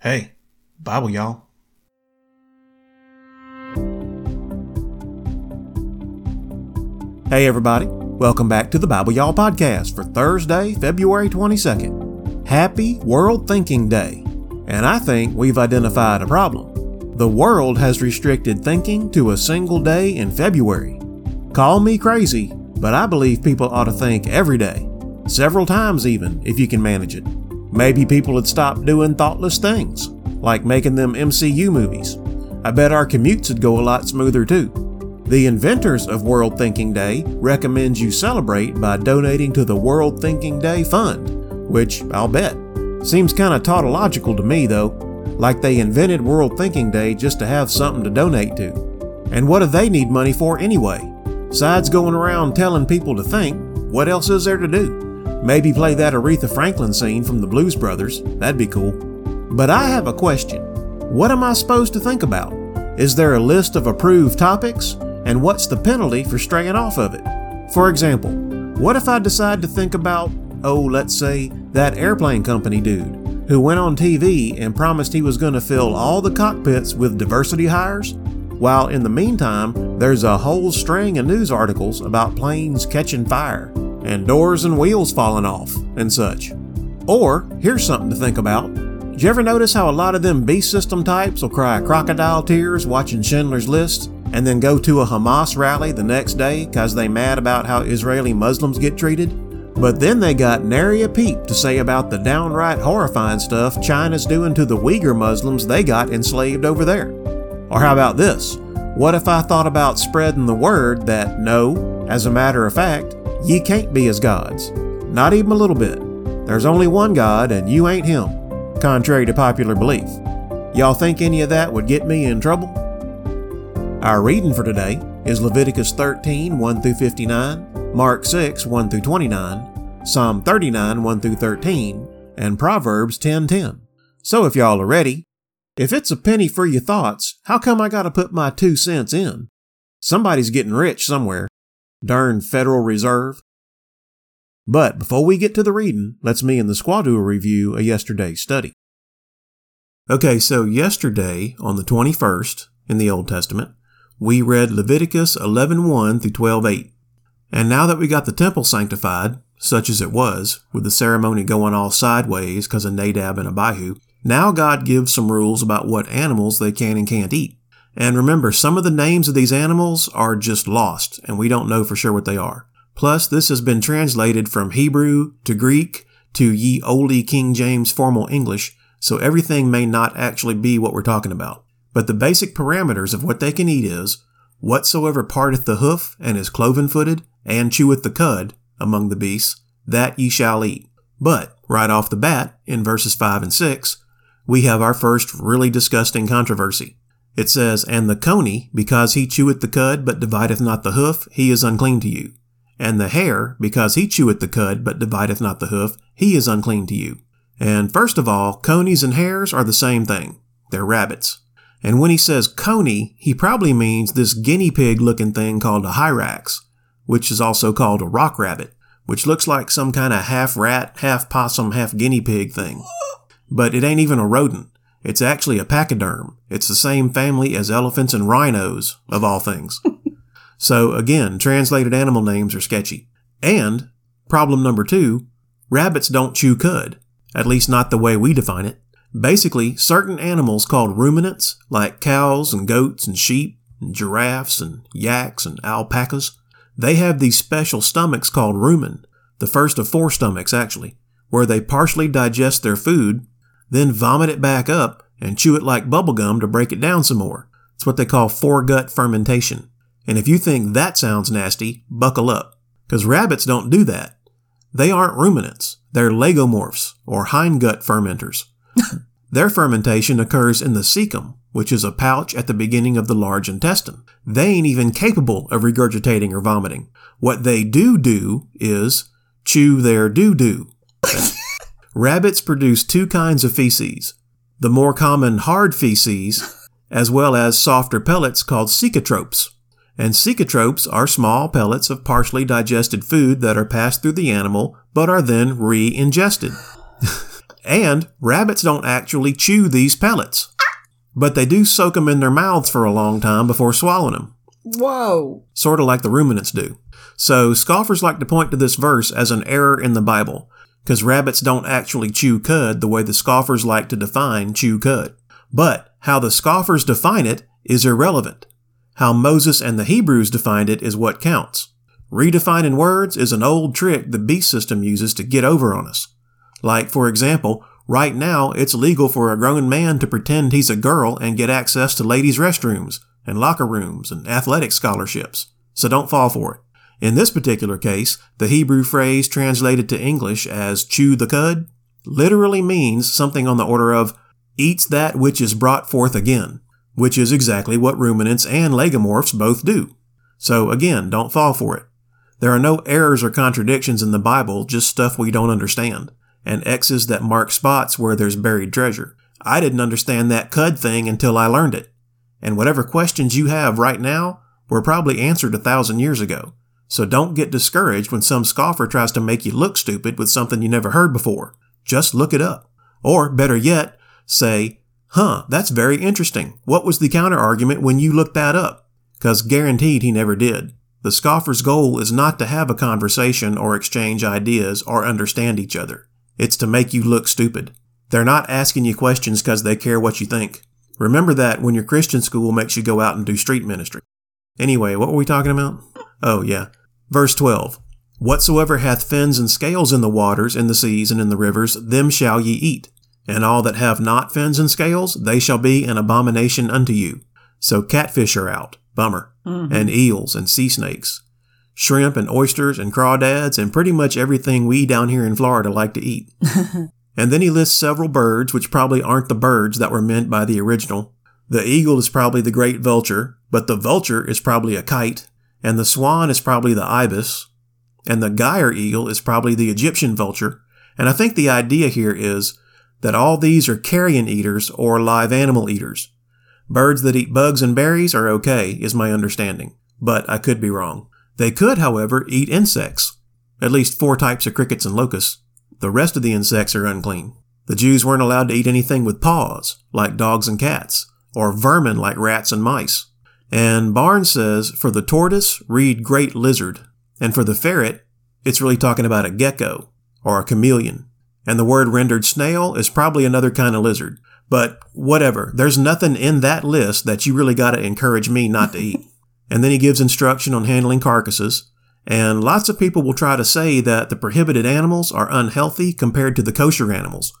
Hey, Bible, y'all. Hey, everybody. Welcome back to the Bible Y'all podcast for Thursday, February 22nd. Happy World Thinking Day. And I think we've identified a problem. The world has restricted thinking to a single day in February. Call me crazy, but I believe people ought to think every day, several times even, if you can manage it. Maybe people would stop doing thoughtless things, like making them MCU movies. I bet our commutes would go a lot smoother too. The inventors of World Thinking Day recommend you celebrate by donating to the World Thinking Day Fund, which I'll bet. Seems kind of tautological to me though, like they invented World Thinking Day just to have something to donate to. And what do they need money for anyway? Besides going around telling people to think, what else is there to do? Maybe play that Aretha Franklin scene from the Blues Brothers, that'd be cool. But I have a question. What am I supposed to think about? Is there a list of approved topics? and what's the penalty for straying off of it? For example, what if I decide to think about, oh, let's say, that airplane company dude who went on TV and promised he was going to fill all the cockpits with diversity hires? While in the meantime, there's a whole string of news articles about planes catching fire and doors and wheels falling off and such. Or, here's something to think about. Did you ever notice how a lot of them beast system types will cry crocodile tears watching Schindler's List and then go to a Hamas rally the next day because they mad about how Israeli Muslims get treated. But then they got nary a peep to say about the downright horrifying stuff China's doing to the Uyghur Muslims they got enslaved over there. Or how about this? What if I thought about spreading the word that no, as a matter of fact, ye can't be as gods? Not even a little bit. There's only one God and you ain't him, contrary to popular belief. Y'all think any of that would get me in trouble? Our reading for today is Leviticus 13 1 through 59, Mark 6 1 through 29, Psalm 39 1 through 13, and Proverbs 10 10. So if y'all are ready, if it's a penny for your thoughts, how come I gotta put my two cents in? Somebody's getting rich somewhere. Darn Federal Reserve. But before we get to the reading, let's me and the squad do a review of yesterday's study. Okay, so yesterday, on the 21st, in the Old Testament, we read Leviticus 11:1 through 12:8. And now that we got the temple sanctified, such as it was, with the ceremony going all sideways because of Nadab and Abihu, now God gives some rules about what animals they can and can't eat. And remember, some of the names of these animals are just lost, and we don't know for sure what they are. Plus, this has been translated from Hebrew to Greek to ye olde King James formal English, so everything may not actually be what we're talking about. But the basic parameters of what they can eat is, whatsoever parteth the hoof and is cloven footed and cheweth the cud among the beasts, that ye shall eat. But, right off the bat, in verses 5 and 6, we have our first really disgusting controversy. It says, And the coney, because he cheweth the cud, but divideth not the hoof, he is unclean to you. And the hare, because he cheweth the cud, but divideth not the hoof, he is unclean to you. And first of all, conies and hares are the same thing. They're rabbits. And when he says coney, he probably means this guinea pig looking thing called a hyrax, which is also called a rock rabbit, which looks like some kind of half rat, half possum, half guinea pig thing. But it ain't even a rodent. It's actually a pachyderm. It's the same family as elephants and rhinos, of all things. so again, translated animal names are sketchy. And, problem number two, rabbits don't chew cud. At least not the way we define it. Basically, certain animals called ruminants, like cows and goats and sheep and giraffes and yaks and alpacas, they have these special stomachs called rumen, the first of four stomachs actually, where they partially digest their food, then vomit it back up and chew it like bubblegum to break it down some more. It's what they call foregut fermentation. And if you think that sounds nasty, buckle up. Because rabbits don't do that. They aren't ruminants. They're lagomorphs, or hindgut fermenters. Their fermentation occurs in the cecum, which is a pouch at the beginning of the large intestine. They ain't even capable of regurgitating or vomiting. What they do do is chew their doo-doo. Rabbits produce two kinds of feces. The more common hard feces, as well as softer pellets called cecotropes. And cecotropes are small pellets of partially digested food that are passed through the animal but are then re-ingested. And rabbits don't actually chew these pellets, but they do soak them in their mouths for a long time before swallowing them, Whoa. sort of like the ruminants do. So scoffers like to point to this verse as an error in the Bible, because rabbits don't actually chew cud the way the scoffers like to define chew cud. But how the scoffers define it is irrelevant. How Moses and the Hebrews defined it is what counts. Redefining words is an old trick the beast system uses to get over on us. Like, for example, right now it's legal for a grown man to pretend he's a girl and get access to ladies' restrooms and locker rooms and athletic scholarships. So don't fall for it. In this particular case, the Hebrew phrase translated to English as chew the cud literally means something on the order of eats that which is brought forth again, which is exactly what ruminants and lagomorphs both do. So again, don't fall for it. There are no errors or contradictions in the Bible, just stuff we don't understand, and X's that mark spots where there's buried treasure. I didn't understand that cud thing until I learned it. And whatever questions you have right now were probably answered a thousand years ago. So don't get discouraged when some scoffer tries to make you look stupid with something you never heard before. Just look it up. Or better yet, say, huh, that's very interesting. What was the counter argument when you looked that up? Cause guaranteed he never did. The scoffer's goal is not to have a conversation or exchange ideas or understand each other. It's to make you look stupid. They're not asking you questions because they care what you think. Remember that when your Christian school makes you go out and do street ministry. Anyway, what were we talking about? Oh, yeah. Verse 12. Whatsoever hath fins and scales in the waters, in the seas, and in the rivers, them shall ye eat. And all that have not fins and scales, they shall be an abomination unto you. So catfish are out. Bummer. Mm-hmm. And eels and sea snakes. Shrimp and oysters and crawdads and pretty much everything we down here in Florida like to eat. and then he lists several birds, which probably aren't the birds that were meant by the original. The eagle is probably the great vulture, but the vulture is probably a kite, and the swan is probably the ibis, and the gier eagle is probably the Egyptian vulture. And I think the idea here is that all these are carrion eaters or live animal eaters. Birds that eat bugs and berries are okay, is my understanding, but I could be wrong. They could, however, eat insects, at least four types of crickets and locusts. The rest of the insects are unclean. The Jews weren't allowed to eat anything with paws, like dogs and cats, or vermin like rats and mice. And Barnes says, for the tortoise, read great lizard, and for the ferret, it's really talking about a gecko, or a chameleon. And the word rendered snail is probably another kind of lizard. But whatever, there's nothing in that list that you really gotta encourage me not to eat. And then he gives instruction on handling carcasses. And lots of people will try to say that the prohibited animals are unhealthy compared to the kosher animals.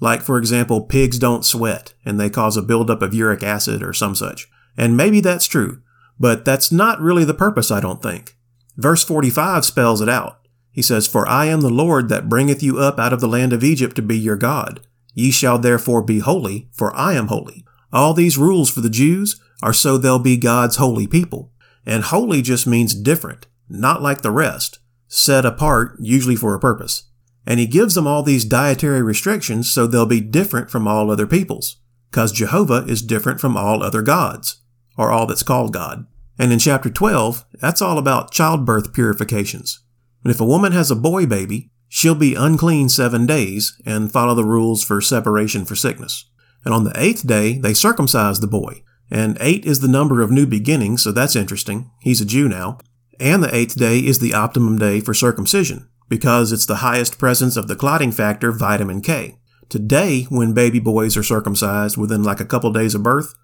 Like, for example, pigs don't sweat and they cause a buildup of uric acid or some such. And maybe that's true, but that's not really the purpose, I don't think. Verse 45 spells it out. He says, For I am the Lord that bringeth you up out of the land of Egypt to be your God. Ye shall therefore be holy, for I am holy. All these rules for the Jews are so they'll be God's holy people. And holy just means different, not like the rest, set apart, usually for a purpose. And he gives them all these dietary restrictions so they'll be different from all other peoples, because Jehovah is different from all other gods, or all that's called God. And in chapter 12, that's all about childbirth purifications. And if a woman has a boy baby, she'll be unclean seven days and follow the rules for separation for sickness. And on the eighth day, they circumcise the boy. And eight is the number of new beginnings, so that's interesting. He's a Jew now. And the eighth day is the optimum day for circumcision, because it's the highest presence of the clotting factor, vitamin K. Today, when baby boys are circumcised within like a couple days of birth,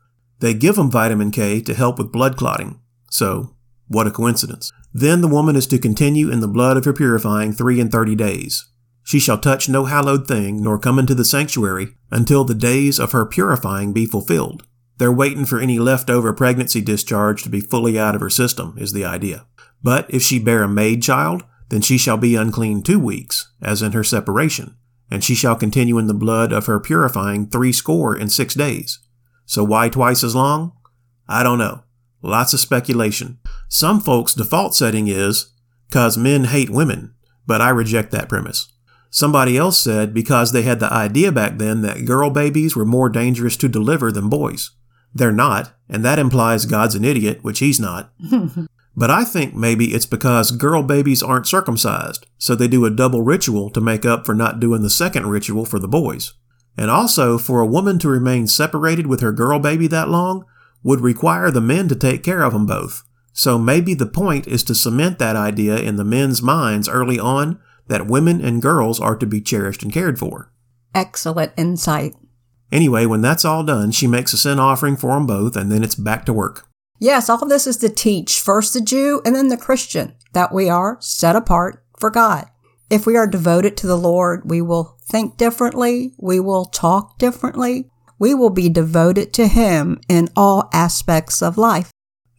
they give them vitamin K to help with blood clotting. So, what a coincidence. Then the woman is to continue in the blood of her purifying three and thirty days. She shall touch no hallowed thing, nor come into the sanctuary, until the days of her purifying be fulfilled. They're waiting for any leftover pregnancy discharge to be fully out of her system, is the idea. But if she bear a maid child, then she shall be unclean two weeks, as in her separation, and she shall continue in the blood of her purifying three score and six days. So why twice as long? I don't know. Lots of speculation. Some folks' default setting is, cause men hate women, but I reject that premise. Somebody else said because they had the idea back then that girl babies were more dangerous to deliver than boys. They're not, and that implies God's an idiot, which he's not. But I think maybe it's because girl babies aren't circumcised, so they do a double ritual to make up for not doing the second ritual for the boys. And also, for a woman to remain separated with her girl baby that long would require the men to take care of them both. So maybe the point is to cement that idea in the men's minds early on that women and girls are to be cherished and cared for. Excellent insight. Anyway, when that's all done, she makes a sin offering for them both, and then it's back to work. Yes, all of this is to teach first the Jew and then the Christian that we are set apart for God. If we are devoted to the Lord, we will think differently, we will talk differently, we will be devoted to Him in all aspects of life.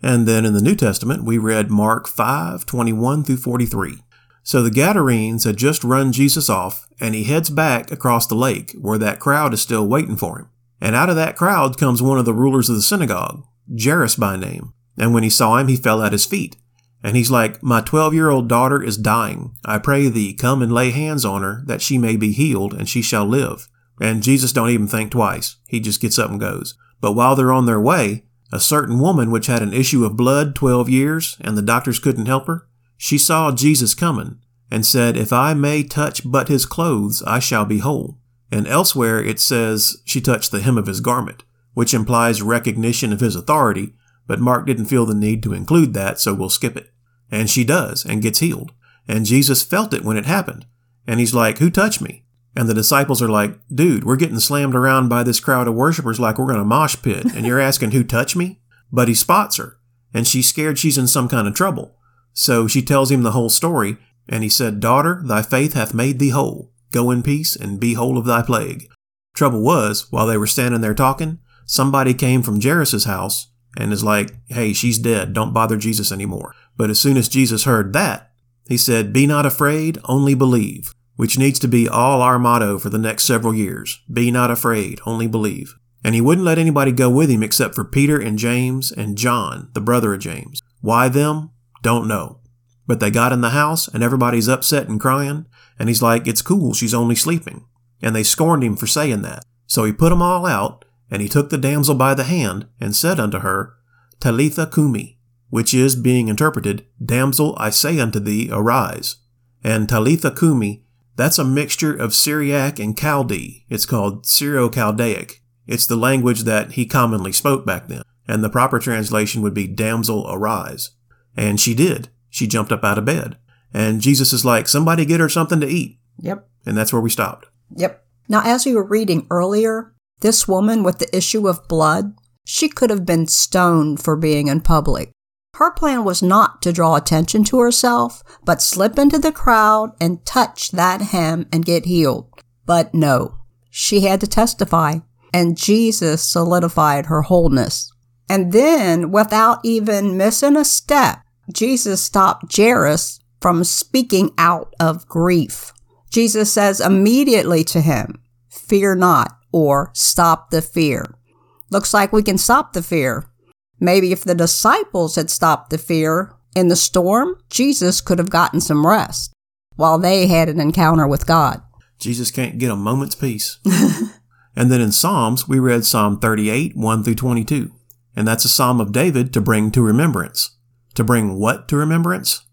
And then in the New Testament, we read Mark 5 21 through 43. So the Gadarenes had just run Jesus off, and he heads back across the lake where that crowd is still waiting for him. And out of that crowd comes one of the rulers of the synagogue, Jairus by name. And when he saw him, he fell at his feet. And he's like, My twelve year old daughter is dying. I pray thee, come and lay hands on her, that she may be healed, and she shall live. And Jesus don't even think twice. He just gets up and goes. But while they're on their way, a certain woman which had an issue of blood twelve years, and the doctors couldn't help her, she saw Jesus coming, and said, If I may touch but his clothes, I shall be whole. And elsewhere it says she touched the hem of his garment, which implies recognition of his authority, but Mark didn't feel the need to include that, so we'll skip it. And she does, and gets healed. And Jesus felt it when it happened. And he's like, Who touched me? And the disciples are like, Dude, we're getting slammed around by this crowd of worshippers like we're in a mosh pit, and you're asking who touched me? But he spots her, and she's scared she's in some kind of trouble. So she tells him the whole story, and he said, Daughter, thy faith hath made thee whole. Go in peace and be whole of thy plague. Trouble was, while they were standing there talking, somebody came from Jairus' house and is like, Hey, she's dead. Don't bother Jesus anymore. But as soon as Jesus heard that, he said, Be not afraid, only believe, which needs to be all our motto for the next several years. Be not afraid, only believe. And he wouldn't let anybody go with him except for Peter and James and John, the brother of James. Why them? Don't know. But they got in the house and everybody's upset and crying, and he's like, It's cool, she's only sleeping. And they scorned him for saying that. So he put 'em all out, and he took the damsel by the hand, and said unto her, Talitha cumi, which is, being interpreted, Damsel, I say unto thee, arise. And Talitha cumi, that's a mixture of Syriac and Chaldee. It's called Syro-Chaldaic. It's the language that he commonly spoke back then, and the proper translation would be Damsel, arise. And she did. She jumped up out of bed. And Jesus is like, somebody get her something to eat. Yep. And that's where we stopped. Yep. Now, as we were reading earlier, this woman with the issue of blood, she could have been stoned for being in public. Her plan was not to draw attention to herself, but slip into the crowd and touch that hem and get healed. But no, she had to testify, and Jesus solidified her wholeness. And then, without even missing a step, Jesus stopped Jairus from speaking out of grief. Jesus says immediately to him, Fear not, or stop the fear. Looks like we can stop the fear. Maybe if the disciples had stopped the fear in the storm, Jesus could have gotten some rest while they had an encounter with God. Jesus can't get a moment's peace. and then in Psalms, we read Psalm 38, 1 through 22. And that's a psalm of David to bring to remembrance. To bring what to remembrance?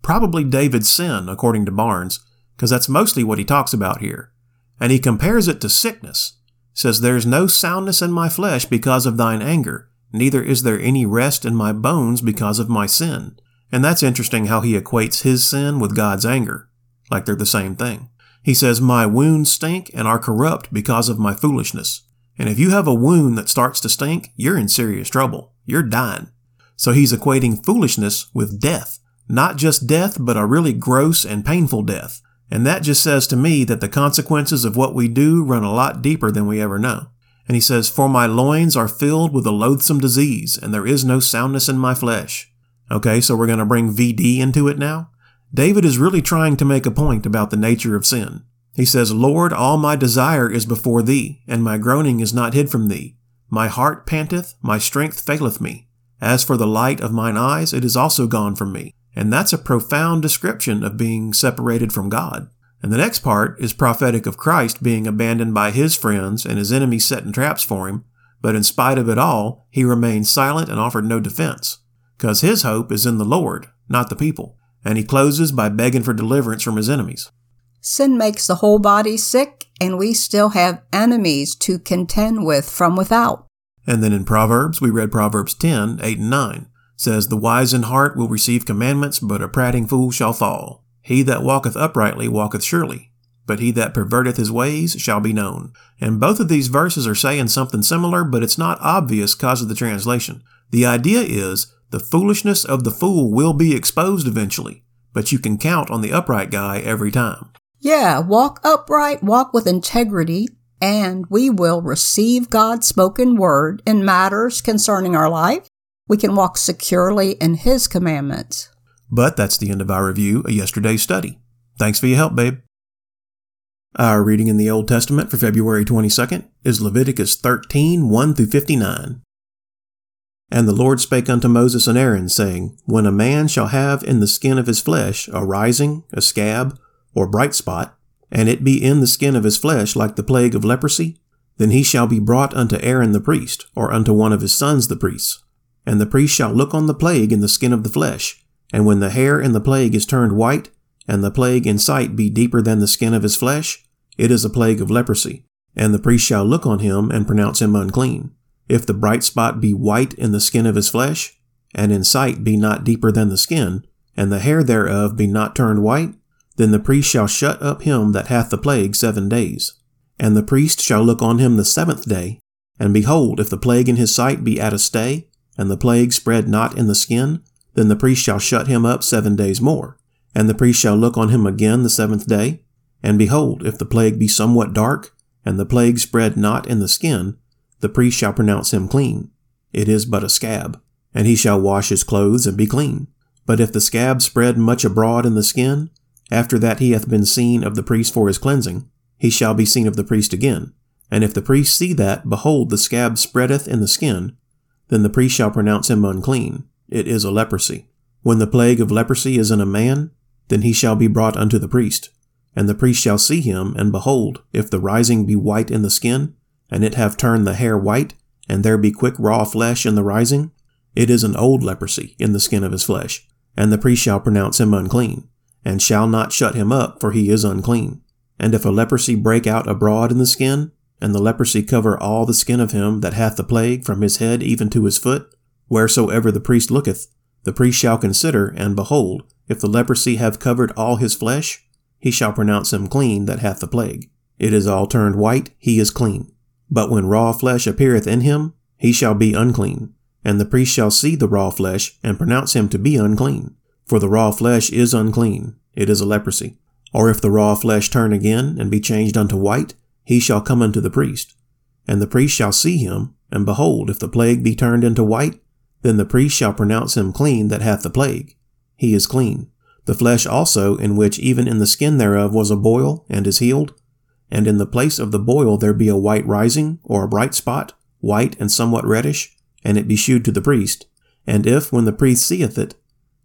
Probably David's sin, according to Barnes, because that's mostly what he talks about here. And he compares it to sickness. Says, There's no soundness in my flesh because of thine anger, neither is there any rest in my bones because of my sin. And that's interesting how he equates his sin with God's anger, like they're the same thing. He says, My wounds stink and are corrupt because of my foolishness. And if you have a wound that starts to stink, you're in serious trouble. You're dying. So he's equating foolishness with death. Not just death, but a really gross and painful death. And that just says to me that the consequences of what we do run a lot deeper than we ever know. And he says, For my loins are filled with a loathsome disease, and there is no soundness in my flesh. Okay, so we're going to bring VD into it now. David is really trying to make a point about the nature of sin. He says, Lord, all my desire is before thee, and my groaning is not hid from thee. My heart panteth, my strength faileth me. As for the light of mine eyes, it is also gone from me. And that's a profound description of being separated from God. And the next part is prophetic of Christ being abandoned by his friends and his enemies setting traps for him, but in spite of it all, he remained silent and offered no defense. because his hope is in the Lord, not the people. And he closes by begging for deliverance from his enemies. Sin makes the whole body sick, and we still have enemies to contend with from without. And then in Proverbs, we read Proverbs 10, 8 and 9. Says, The wise in heart will receive commandments, but a prating fool shall fall. He that walketh uprightly walketh surely, but he that perverteth his ways shall be known. And both of these verses are saying something similar, but it's not obvious because of the translation. The idea is the foolishness of the fool will be exposed eventually, but you can count on the upright guy every time. Yeah, walk upright, walk with integrity, and we will receive God's spoken word in matters concerning our life. We can walk securely in His commandments. But that's the end of our review of yesterday's study. Thanks for your help, babe. Our reading in the Old Testament for February 22nd is Leviticus 13 1 through 59. And the Lord spake unto Moses and Aaron, saying, When a man shall have in the skin of his flesh a rising, a scab, or bright spot, and it be in the skin of his flesh like the plague of leprosy, then he shall be brought unto Aaron the priest, or unto one of his sons the priests. And the priest shall look on the plague in the skin of the flesh, and when the hair in the plague is turned white, and the plague in sight be deeper than the skin of his flesh, it is a plague of leprosy. And the priest shall look on him and pronounce him unclean. If the bright spot be white in the skin of his flesh, and in sight be not deeper than the skin, and the hair thereof be not turned white, then the priest shall shut up him that hath the plague seven days. And the priest shall look on him the seventh day, and behold, if the plague in his sight be at a stay, and the plague spread not in the skin, then the priest shall shut him up seven days more. And the priest shall look on him again the seventh day, and behold, if the plague be somewhat dark, and the plague spread not in the skin, the priest shall pronounce him clean. It is but a scab, and he shall wash his clothes and be clean. But if the scab spread much abroad in the skin, after that he hath been seen of the priest for his cleansing, he shall be seen of the priest again. And if the priest see that, behold, the scab spreadeth in the skin, then the priest shall pronounce him unclean. It is a leprosy. When the plague of leprosy is in a man, then he shall be brought unto the priest. And the priest shall see him, and behold, if the rising be white in the skin, and it have turned the hair white, and there be quick raw flesh in the rising, it is an old leprosy in the skin of his flesh, and the priest shall pronounce him unclean and shall not shut him up, for he is unclean. And if a leprosy break out abroad in the skin, and the leprosy cover all the skin of him that hath the plague from his head even to his foot, wheresoever the priest looketh, the priest shall consider, and behold, if the leprosy have covered all his flesh, he shall pronounce him clean that hath the plague. It is all turned white, he is clean. But when raw flesh appeareth in him, he shall be unclean. And the priest shall see the raw flesh, and pronounce him to be unclean. For the raw flesh is unclean, it is a leprosy. Or if the raw flesh turn again and be changed unto white, he shall come unto the priest. And the priest shall see him, and behold, if the plague be turned into white, then the priest shall pronounce him clean that hath the plague. He is clean. The flesh also, in which even in the skin thereof was a boil, and is healed, and in the place of the boil there be a white rising, or a bright spot, white and somewhat reddish, and it be shewed to the priest. And if, when the priest seeth it,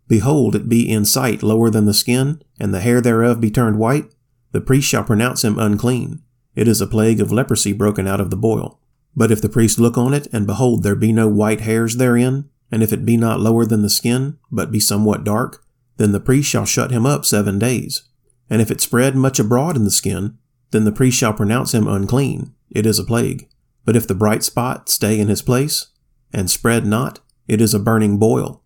Behold, it be in sight lower than the skin, and the hair thereof be turned white, the priest shall pronounce him unclean. It is a plague of leprosy broken out of the boil. But if the priest look on it, and behold, there be no white hairs therein, and if it be not lower than the skin, but be somewhat dark, then the priest shall shut him up seven days. And if it spread much abroad in the skin, then the priest shall pronounce him unclean. It is a plague. But if the bright spot stay in his place, and spread not, it is a burning boil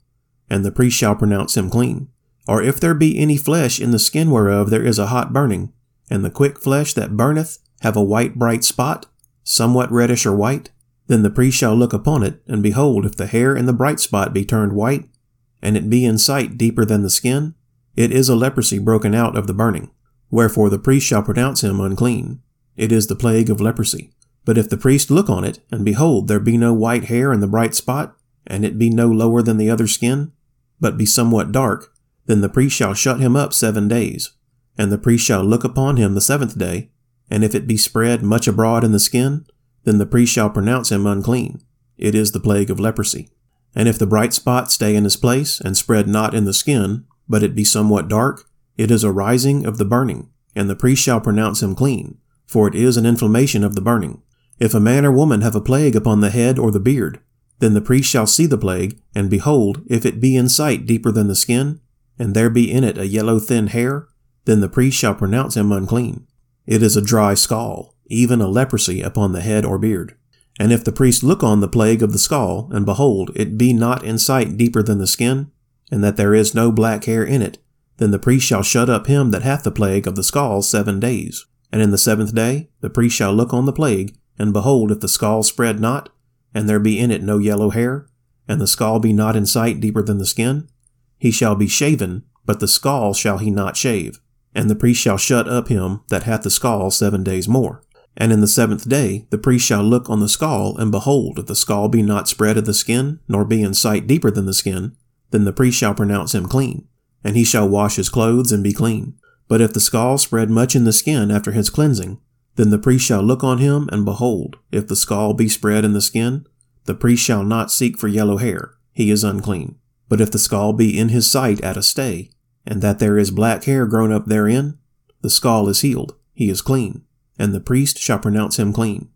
and the priest shall pronounce him clean. Or if there be any flesh in the skin whereof there is a hot burning, and the quick flesh that burneth have a white bright spot, somewhat reddish or white, then the priest shall look upon it, and behold, if the hair in the bright spot be turned white, and it be in sight deeper than the skin, it is a leprosy broken out of the burning. Wherefore the priest shall pronounce him unclean. It is the plague of leprosy. But if the priest look on it, and behold, there be no white hair in the bright spot, and it be no lower than the other skin, but be somewhat dark, then the priest shall shut him up seven days. And the priest shall look upon him the seventh day, and if it be spread much abroad in the skin, then the priest shall pronounce him unclean. It is the plague of leprosy. And if the bright spot stay in his place, and spread not in the skin, but it be somewhat dark, it is a rising of the burning, and the priest shall pronounce him clean, for it is an inflammation of the burning. If a man or woman have a plague upon the head or the beard, Then the priest shall see the plague, and behold, if it be in sight deeper than the skin, and there be in it a yellow thin hair, then the priest shall pronounce him unclean. It is a dry scall, even a leprosy upon the head or beard. And if the priest look on the plague of the scall, and behold, it be not in sight deeper than the skin, and that there is no black hair in it, then the priest shall shut up him that hath the plague of the scall seven days. And in the seventh day the priest shall look on the plague, and behold, if the scall spread not, and there be in it no yellow hair, and the scall be not in sight deeper than the skin, he shall be shaven, but the scall shall he not shave. And the priest shall shut up him that hath the scall seven days more. And in the seventh day the priest shall look on the scall, and behold, if the scall be not spread of the skin, nor be in sight deeper than the skin, then the priest shall pronounce him clean, and he shall wash his clothes and be clean. But if the scall spread much in the skin after his cleansing, then the priest shall look on him, and behold, if the scall be spread in the skin, the priest shall not seek for yellow hair, he is unclean. But if the scall be in his sight at a stay, and that there is black hair grown up therein, the scall is healed, he is clean and the priest shall pronounce him clean.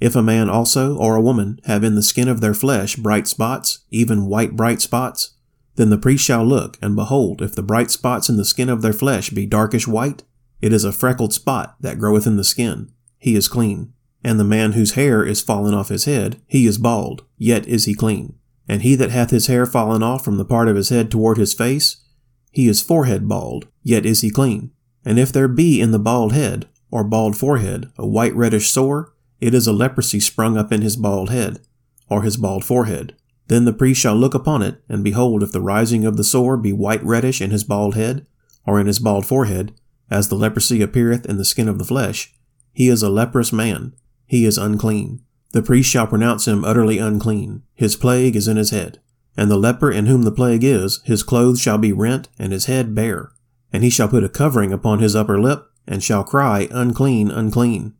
If a man also or a woman have in the skin of their flesh bright spots, even white bright spots, then the priest shall look, and behold, if the bright spots in the skin of their flesh be darkish white, it is a freckled spot that groweth in the skin. He is clean. And the man whose hair is fallen off his head, he is bald, yet is he clean. And he that hath his hair fallen off from the part of his head toward his face, he is forehead bald, yet is he clean. And if there be in the bald head, or bald forehead, a white reddish sore, it is a leprosy sprung up in his bald head, or his bald forehead. Then the priest shall look upon it, and behold, if the rising of the sore be white reddish in his bald head, or in his bald forehead, as the leprosy appeareth in the skin of the flesh, he is a leprous man, he is unclean. The priest shall pronounce him utterly unclean, his plague is in his head. And the leper in whom the plague is, his clothes shall be rent, and his head bare. And he shall put a covering upon his upper lip, and shall cry, Unclean, unclean.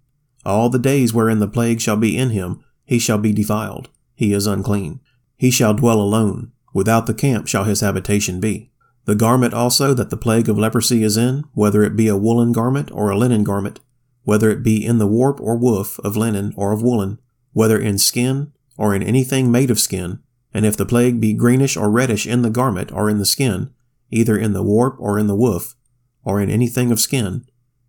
All the days wherein the plague shall be in him, he shall be defiled. He is unclean. He shall dwell alone. Without the camp shall his habitation be. The garment also that the plague of leprosy is in, whether it be a woolen garment or a linen garment, whether it be in the warp or woof of linen or of woolen, whether in skin or in anything made of skin, and if the plague be greenish or reddish in the garment or in the skin, either in the warp or in the woof, or in anything of skin,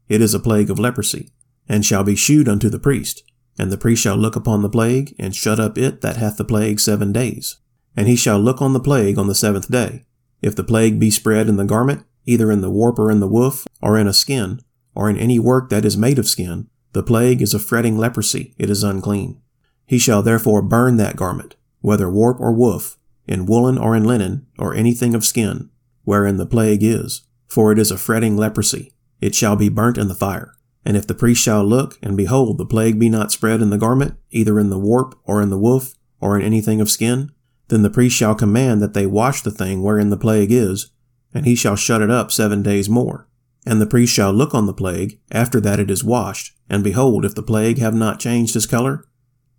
it is a plague of leprosy, and shall be shewed unto the priest. And the priest shall look upon the plague, and shut up it that hath the plague seven days. And he shall look on the plague on the seventh day. If the plague be spread in the garment, either in the warp or in the woof, or in a skin, or in any work that is made of skin, the plague is a fretting leprosy, it is unclean. He shall therefore burn that garment, whether warp or woof, in woolen or in linen, or anything of skin, wherein the plague is, for it is a fretting leprosy, it shall be burnt in the fire. And if the priest shall look, and behold, the plague be not spread in the garment, either in the warp, or in the woof, or in anything of skin, then the priest shall command that they wash the thing wherein the plague is, and he shall shut it up seven days more. And the priest shall look on the plague, after that it is washed, and behold, if the plague have not changed his color,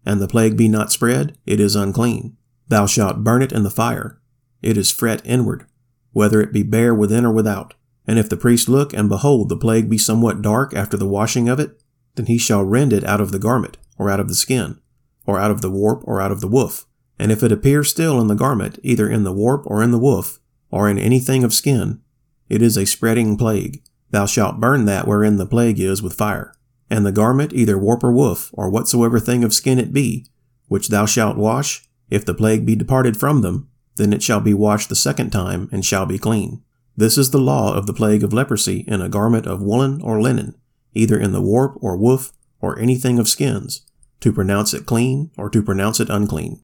and the plague be not spread, it is unclean. Thou shalt burn it in the fire. It is fret inward, whether it be bare within or without. And if the priest look, and behold, the plague be somewhat dark after the washing of it, then he shall rend it out of the garment, or out of the skin, or out of the warp, or out of the woof. And if it appear still in the garment, either in the warp or in the woof, or in anything of skin, it is a spreading plague. Thou shalt burn that wherein the plague is with fire. And the garment, either warp or woof, or whatsoever thing of skin it be, which thou shalt wash, if the plague be departed from them, then it shall be washed the second time, and shall be clean. This is the law of the plague of leprosy in a garment of woolen or linen, either in the warp or woof or anything of skins, to pronounce it clean or to pronounce it unclean.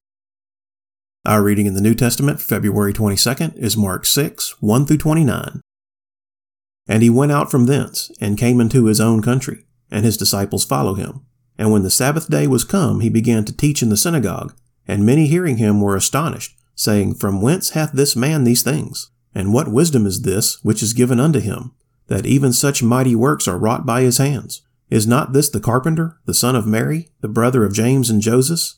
Our reading in the New Testament February 22nd is Mark 6, 1 through 29. And he went out from thence, and came into his own country, and his disciples follow him. And when the Sabbath day was come, he began to teach in the synagogue, and many hearing him were astonished, saying, From whence hath this man these things? And what wisdom is this which is given unto him, that even such mighty works are wrought by his hands? Is not this the carpenter, the son of Mary, the brother of James and Joseph,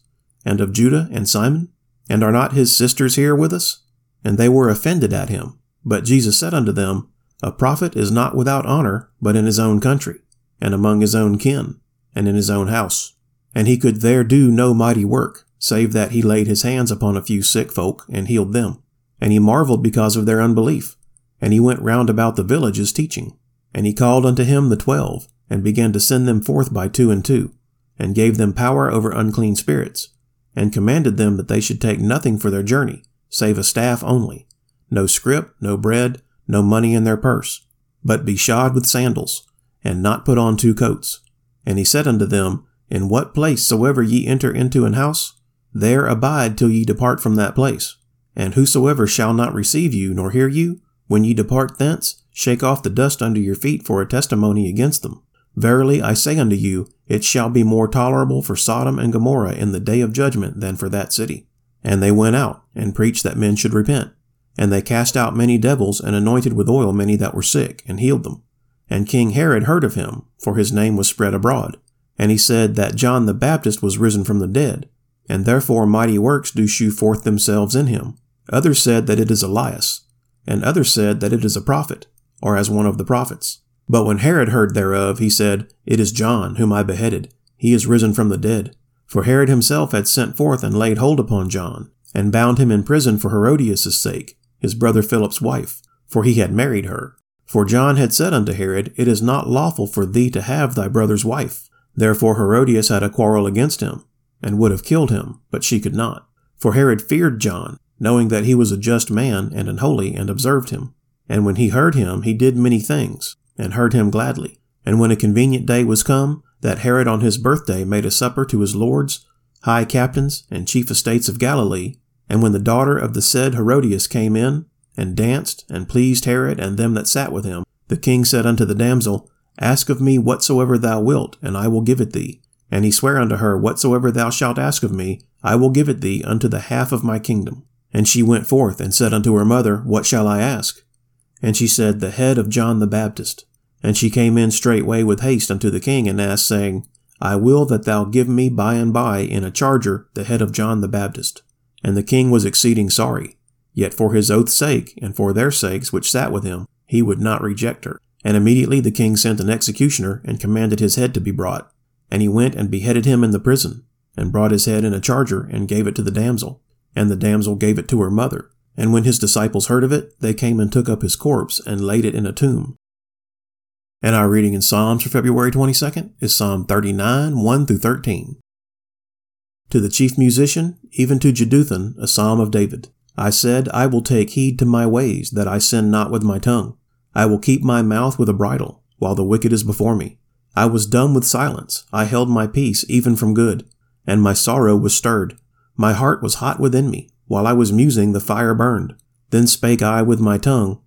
and of Judah and Simon? And are not his sisters here with us? And they were offended at him. But Jesus said unto them, A prophet is not without honor, but in his own country, and among his own kin, and in his own house. And he could there do no mighty work, save that he laid his hands upon a few sick folk and healed them. And he marveled because of their unbelief. And he went round about the villages teaching. And he called unto him the twelve, and began to send them forth by two and two, and gave them power over unclean spirits, and commanded them that they should take nothing for their journey, save a staff only, no scrip, no bread, no money in their purse, but be shod with sandals, and not put on two coats. And he said unto them, In what place soever ye enter into an house, there abide till ye depart from that place. And whosoever shall not receive you nor hear you, when ye depart thence, shake off the dust under your feet for a testimony against them. Verily I say unto you, it shall be more tolerable for Sodom and Gomorrah in the day of judgment than for that city. And they went out, and preached that men should repent. And they cast out many devils, and anointed with oil many that were sick, and healed them. And King Herod heard of him, for his name was spread abroad. And he said that John the Baptist was risen from the dead, and therefore mighty works do shew forth themselves in him. Others said that it is Elias, and others said that it is a prophet, or as one of the prophets. But when Herod heard thereof, he said, It is John, whom I beheaded. He is risen from the dead. For Herod himself had sent forth and laid hold upon John, and bound him in prison for Herodias' sake, his brother Philip's wife, for he had married her. For John had said unto Herod, It is not lawful for thee to have thy brother's wife. Therefore Herodias had a quarrel against him, and would have killed him, but she could not. For Herod feared John, knowing that he was a just man and an holy, and observed him. And when he heard him, he did many things, and heard him gladly. And when a convenient day was come, that Herod on his birthday made a supper to his lords, high captains, and chief estates of Galilee, and when the daughter of the said Herodias came in, and danced, and pleased Herod and them that sat with him, the king said unto the damsel, Ask of me whatsoever thou wilt, and I will give it thee. And he sware unto her, Whatsoever thou shalt ask of me, I will give it thee unto the half of my kingdom. And she went forth and said unto her mother, What shall I ask? And she said, The head of John the Baptist. And she came in straightway with haste unto the king, and asked, saying, I will that thou give me by and by in a charger the head of John the Baptist. And the king was exceeding sorry. Yet for his oath's sake, and for their sakes which sat with him, he would not reject her. And immediately the king sent an executioner, and commanded his head to be brought. And he went and beheaded him in the prison, and brought his head in a charger, and gave it to the damsel. And the damsel gave it to her mother. And when his disciples heard of it, they came and took up his corpse and laid it in a tomb. And our reading in Psalms for February 22nd is Psalm 39, 1 through 13. To the chief musician, even to Jeduthun, a psalm of David. I said, I will take heed to my ways, that I sin not with my tongue. I will keep my mouth with a bridle, while the wicked is before me. I was dumb with silence, I held my peace even from good, and my sorrow was stirred. My heart was hot within me, while I was musing, the fire burned. Then spake I with my tongue,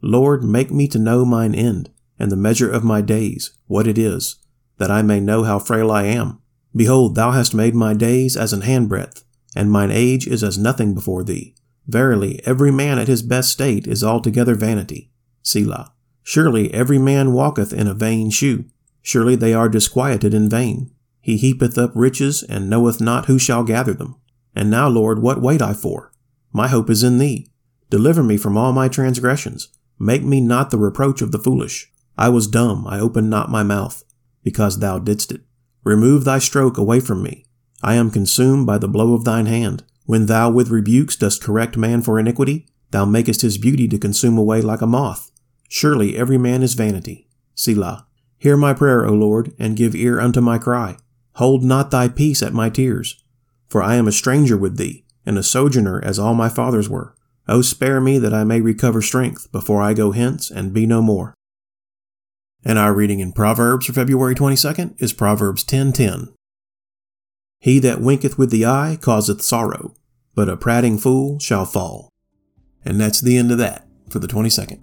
Lord, make me to know mine end, and the measure of my days, what it is, that I may know how frail I am. Behold, thou hast made my days as an handbreadth, and mine age is as nothing before thee. Verily, every man at his best state is altogether vanity. Selah. Surely every man walketh in a vain shew. Surely they are disquieted in vain. He heapeth up riches, and knoweth not who shall gather them. And now, Lord, what wait I for? My hope is in thee. Deliver me from all my transgressions. Make me not the reproach of the foolish. I was dumb, I opened not my mouth, because thou didst it. Remove thy stroke away from me. I am consumed by the blow of thine hand. When thou with rebukes dost correct man for iniquity, thou makest his beauty to consume away like a moth. Surely every man is vanity. Selah. Hear my prayer, O Lord, and give ear unto my cry. Hold not thy peace at my tears. For I am a stranger with thee, and a sojourner as all my fathers were. O spare me that I may recover strength before I go hence and be no more. And our reading in Proverbs for February 22nd is Proverbs 10:10. He that winketh with the eye causeth sorrow, but a prating fool shall fall. And that's the end of that for the 22nd.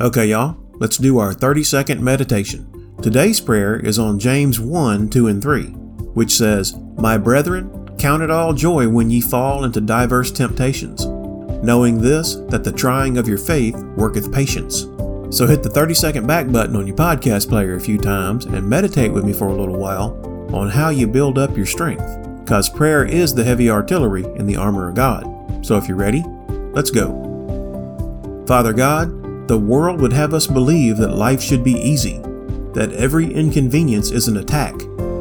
Okay, y'all, let's do our 30 second meditation. Today's prayer is on James 1, 2, and 3 which says, My brethren, count it all joy when ye fall into diverse temptations, knowing this, that the trying of your faith worketh patience. So hit the 30 second back button on your podcast player a few times and meditate with me for a little while on how you build up your strength, because prayer is the heavy artillery in the armor of God. So if you're ready, let's go. Father God, the world would have us believe that life should be easy, that every inconvenience is an attack,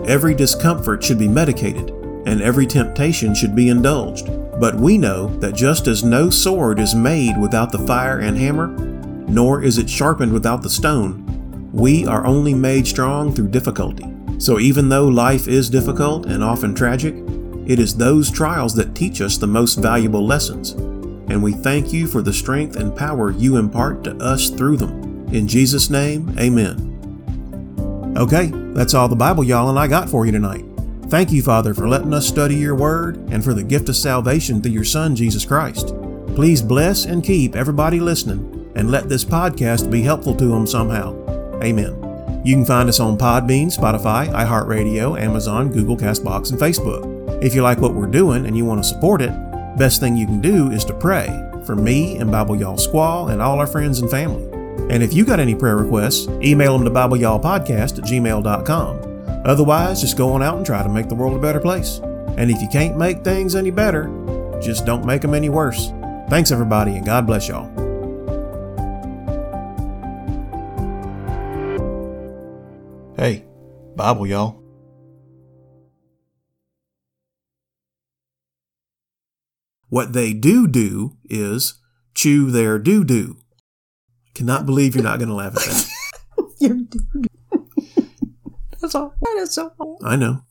Every discomfort should be medicated, and every temptation should be indulged. But we know that just as no sword is made without the fire and hammer, nor is it sharpened without the stone, we are only made strong through difficulty. So even though life is difficult and often tragic, it is those trials that teach us the most valuable lessons. And we thank you for the strength and power you impart to us through them. In Jesus' name, amen. Okay, that's all the Bible y'all and I got for you tonight. Thank you, Father, for letting us study your word and for the gift of salvation through your Son, Jesus Christ. Please bless and keep everybody listening and let this podcast be helpful to them somehow. Amen. You can find us on Podbean, Spotify, iHeartRadio, Amazon, Google, Castbox, and Facebook. If you like what we're doing and you want to support it, best thing you can do is to pray for me and Bible Y'all Squall and all our friends and family. And if you got any prayer requests, email them to BibleYallPodcast at gmail.com. Otherwise, just go on out and try to make the world a better place. And if you can't make things any better, just don't make them any worse. Thanks, everybody, and God bless y'all. Bible, y'all. What they do do is chew their doo doo. Cannot believe you're not going to laugh at that. You're That's all. That is so. I know.